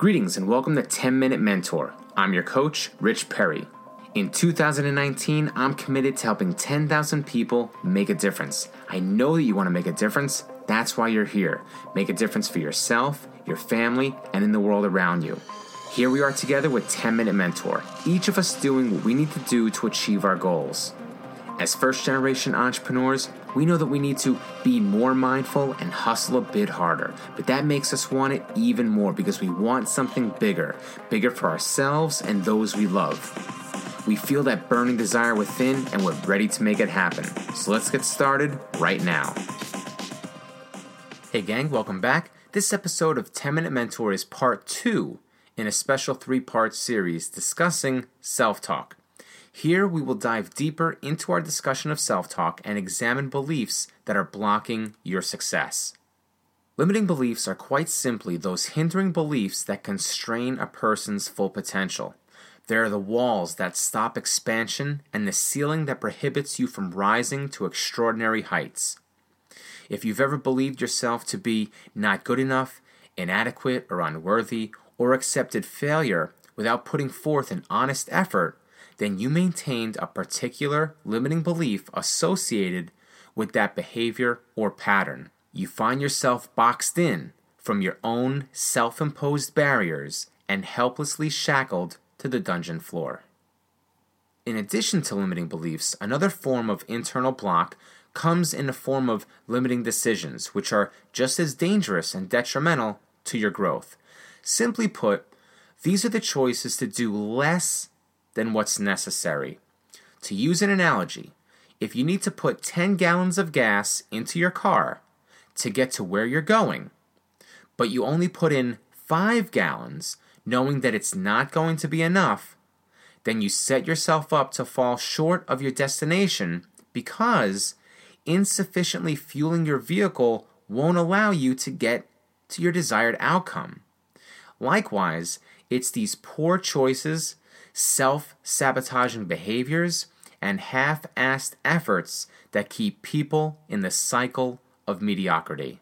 Greetings and welcome to 10 Minute Mentor. I'm your coach, Rich Perry. In 2019, I'm committed to helping 10,000 people make a difference. I know that you want to make a difference. That's why you're here. Make a difference for yourself, your family, and in the world around you. Here we are together with 10 Minute Mentor, each of us doing what we need to do to achieve our goals. As first generation entrepreneurs, we know that we need to be more mindful and hustle a bit harder. But that makes us want it even more because we want something bigger, bigger for ourselves and those we love. We feel that burning desire within and we're ready to make it happen. So let's get started right now. Hey, gang, welcome back. This episode of 10 Minute Mentor is part two in a special three part series discussing self talk. Here we will dive deeper into our discussion of self talk and examine beliefs that are blocking your success. Limiting beliefs are quite simply those hindering beliefs that constrain a person's full potential. They are the walls that stop expansion and the ceiling that prohibits you from rising to extraordinary heights. If you've ever believed yourself to be not good enough, inadequate, or unworthy, or accepted failure without putting forth an honest effort, then you maintained a particular limiting belief associated with that behavior or pattern. You find yourself boxed in from your own self imposed barriers and helplessly shackled to the dungeon floor. In addition to limiting beliefs, another form of internal block comes in the form of limiting decisions, which are just as dangerous and detrimental to your growth. Simply put, these are the choices to do less than what's necessary. To use an analogy, if you need to put 10 gallons of gas into your car to get to where you're going, but you only put in 5 gallons knowing that it's not going to be enough, then you set yourself up to fall short of your destination because insufficiently fueling your vehicle won't allow you to get to your desired outcome. Likewise, it's these poor choices self sabotaging behaviors, and half assed efforts that keep people in the cycle of mediocrity.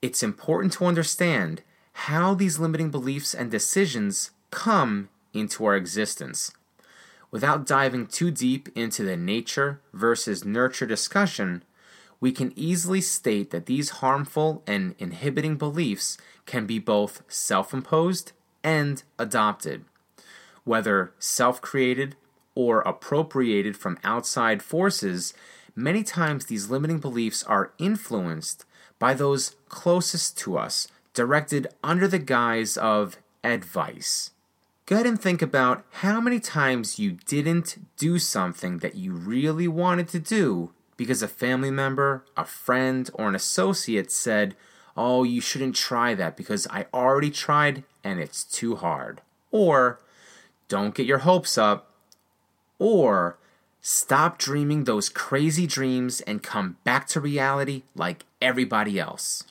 It's important to understand how these limiting beliefs and decisions come into our existence. Without diving too deep into the nature versus nurture discussion, we can easily state that these harmful and inhibiting beliefs can be both self imposed and adopted whether self created or appropriated from outside forces, many times these limiting beliefs are influenced by those closest to us, directed under the guise of advice. Go ahead and think about how many times you didn't do something that you really wanted to do because a family member, a friend, or an associate said, Oh, you shouldn't try that because I already tried and it's too hard. Or don't get your hopes up, or stop dreaming those crazy dreams and come back to reality like everybody else.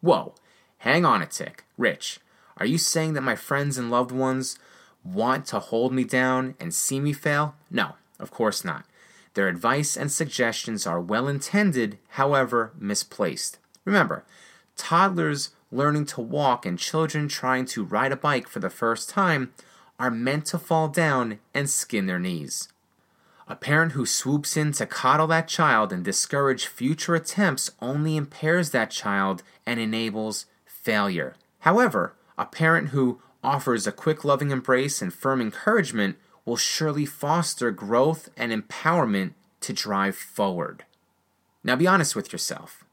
Whoa, hang on a tick. Rich, are you saying that my friends and loved ones want to hold me down and see me fail? No, of course not. Their advice and suggestions are well intended, however, misplaced. Remember, toddlers learning to walk and children trying to ride a bike for the first time are meant to fall down and skin their knees. A parent who swoops in to coddle that child and discourage future attempts only impairs that child and enables failure. However, a parent who offers a quick loving embrace and firm encouragement will surely foster growth and empowerment to drive forward. Now be honest with yourself.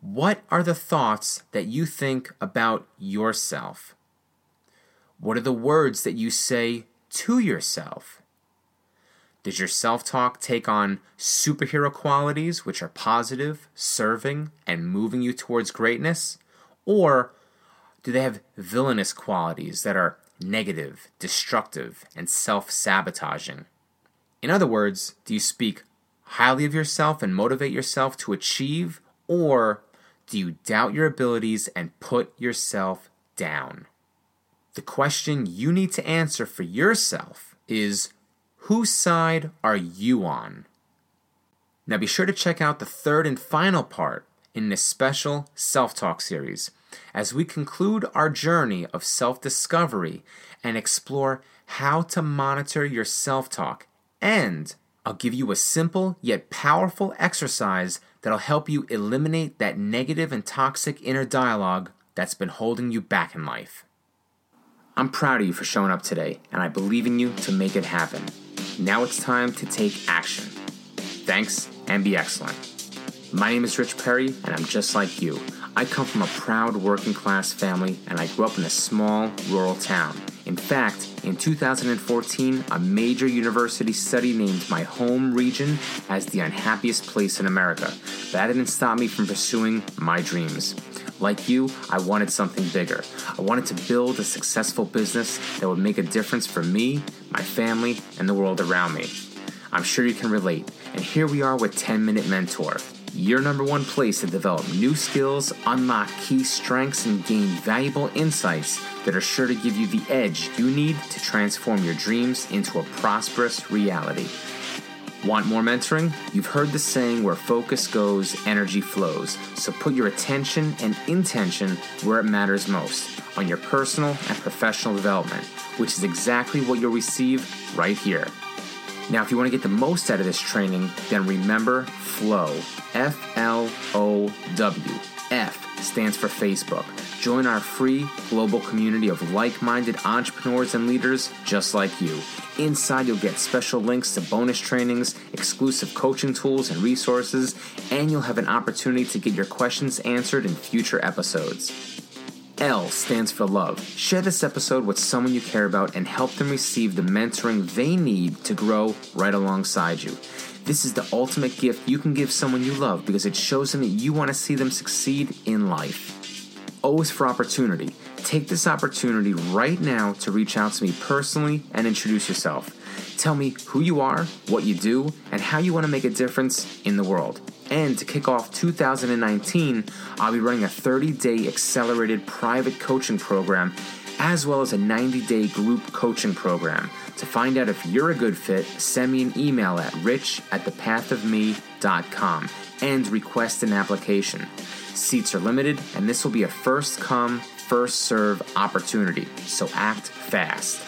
What are the thoughts that you think about yourself? What are the words that you say to yourself? Does your self talk take on superhero qualities, which are positive, serving, and moving you towards greatness? Or do they have villainous qualities that are negative, destructive, and self sabotaging? In other words, do you speak highly of yourself and motivate yourself to achieve, or do you doubt your abilities and put yourself down? The question you need to answer for yourself is whose side are you on? Now be sure to check out the third and final part in this special self talk series. as we conclude our journey of self discovery and explore how to monitor your self talk. And I'll give you a simple yet powerful exercise that'll help you eliminate that negative and toxic inner dialogue that's been holding you back in life. I'm proud of you for showing up today, and I believe in you to make it happen. Now it's time to take action. Thanks, and be excellent. My name is Rich Perry, and I'm just like you. I come from a proud working class family, and I grew up in a small rural town. In fact, in 2014, a major university study named my home region as the unhappiest place in America. But that didn't stop me from pursuing my dreams. Like you, I wanted something bigger. I wanted to build a successful business that would make a difference for me, my family, and the world around me. I'm sure you can relate. And here we are with 10 Minute Mentor, your number one place to develop new skills, unlock key strengths, and gain valuable insights that are sure to give you the edge you need to transform your dreams into a prosperous reality. Want more mentoring? You've heard the saying where focus goes, energy flows. So put your attention and intention where it matters most on your personal and professional development, which is exactly what you'll receive right here. Now, if you want to get the most out of this training, then remember FLOW. F L O W. F stands for Facebook. Join our free global community of like minded entrepreneurs and leaders just like you. Inside, you'll get special links to bonus trainings, exclusive coaching tools and resources, and you'll have an opportunity to get your questions answered in future episodes. L stands for love. Share this episode with someone you care about and help them receive the mentoring they need to grow right alongside you. This is the ultimate gift you can give someone you love because it shows them that you want to see them succeed in life. Is for opportunity. Take this opportunity right now to reach out to me personally and introduce yourself. Tell me who you are, what you do, and how you want to make a difference in the world. And to kick off 2019, I'll be running a 30 day accelerated private coaching program as well as a 90 day group coaching program. To find out if you're a good fit, send me an email at rich at thepathofme.com and request an application. Seats are limited, and this will be a first come, first serve opportunity, so act fast.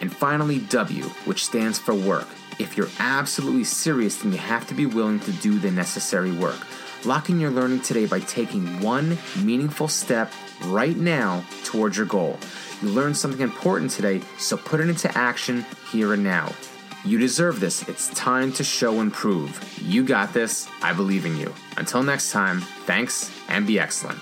And finally, W, which stands for work. If you're absolutely serious, then you have to be willing to do the necessary work. Lock in your learning today by taking one meaningful step right now towards your goal. You learned something important today, so put it into action here and now. You deserve this. It's time to show and prove. You got this. I believe in you. Until next time, thanks and be excellent.